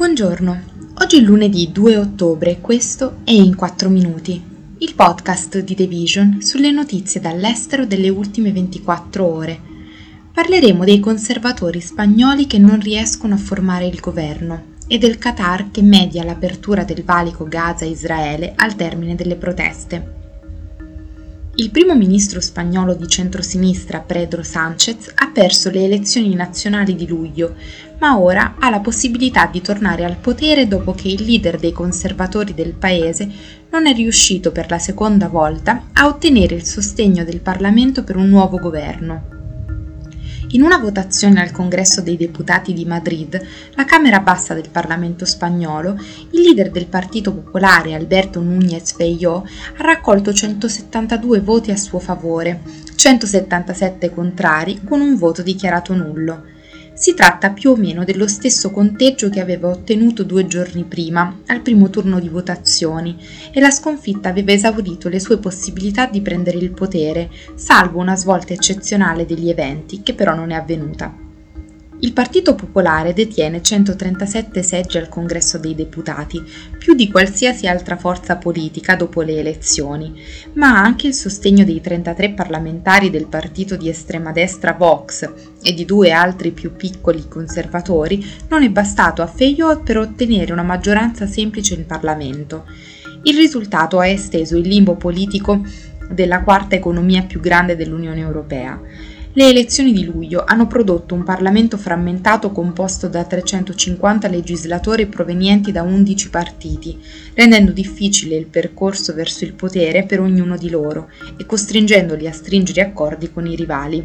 Buongiorno, oggi è lunedì 2 ottobre e questo è In 4 Minuti, il podcast di The Vision sulle notizie dall'estero delle ultime 24 ore. Parleremo dei conservatori spagnoli che non riescono a formare il governo e del Qatar che media l'apertura del valico Gaza-Israele al termine delle proteste. Il primo ministro spagnolo di centrosinistra Pedro Sánchez ha perso le elezioni nazionali di luglio, ma ora ha la possibilità di tornare al potere dopo che il leader dei conservatori del paese non è riuscito per la seconda volta a ottenere il sostegno del Parlamento per un nuovo governo. In una votazione al Congresso dei Deputati di Madrid, la Camera bassa del Parlamento spagnolo, il leader del Partito Popolare Alberto Núñez Feijóo ha raccolto 172 voti a suo favore, 177 contrari con un voto dichiarato nullo. Si tratta più o meno dello stesso conteggio che aveva ottenuto due giorni prima, al primo turno di votazioni, e la sconfitta aveva esaurito le sue possibilità di prendere il potere, salvo una svolta eccezionale degli eventi, che però non è avvenuta. Il Partito Popolare detiene 137 seggi al Congresso dei Deputati, più di qualsiasi altra forza politica dopo le elezioni, ma ha anche il sostegno dei 33 parlamentari del partito di estrema destra Vox e di due altri più piccoli conservatori non è bastato a Feijóo per ottenere una maggioranza semplice in Parlamento. Il risultato ha esteso il limbo politico della quarta economia più grande dell'Unione Europea. Le elezioni di luglio hanno prodotto un Parlamento frammentato composto da 350 legislatori provenienti da 11 partiti, rendendo difficile il percorso verso il potere per ognuno di loro e costringendoli a stringere accordi con i rivali.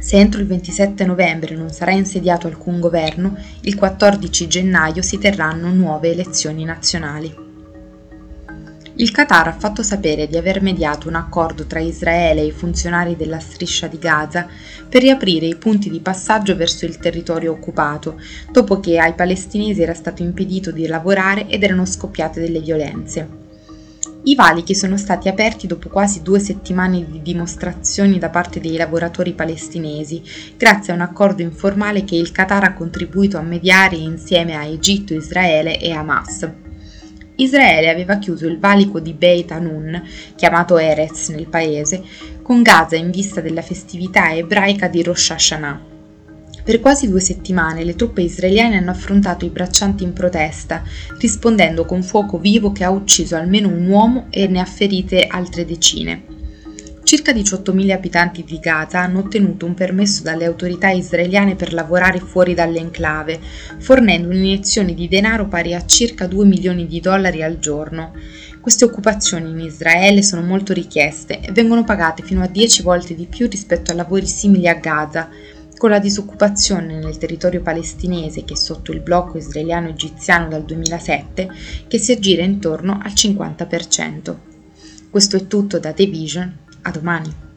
Se entro il 27 novembre non sarà insediato alcun governo, il 14 gennaio si terranno nuove elezioni nazionali. Il Qatar ha fatto sapere di aver mediato un accordo tra Israele e i funzionari della striscia di Gaza per riaprire i punti di passaggio verso il territorio occupato, dopo che ai palestinesi era stato impedito di lavorare ed erano scoppiate delle violenze. I valichi sono stati aperti dopo quasi due settimane di dimostrazioni da parte dei lavoratori palestinesi, grazie a un accordo informale che il Qatar ha contribuito a mediare insieme a Egitto, Israele e Hamas. Israele aveva chiuso il valico di Beit Hanun, chiamato Erez nel paese, con Gaza in vista della festività ebraica di Rosh Hashanah. Per quasi due settimane le truppe israeliane hanno affrontato i braccianti in protesta, rispondendo con fuoco vivo che ha ucciso almeno un uomo e ne ha ferite altre decine. Circa 18.000 abitanti di Gaza hanno ottenuto un permesso dalle autorità israeliane per lavorare fuori dall'enclave, fornendo un'iniezione di denaro pari a circa 2 milioni di dollari al giorno. Queste occupazioni in Israele sono molto richieste e vengono pagate fino a 10 volte di più rispetto a lavori simili a Gaza, con la disoccupazione nel territorio palestinese che è sotto il blocco israeliano-egiziano dal 2007 che si aggira intorno al 50%. Questo è tutto da The Vision a domani.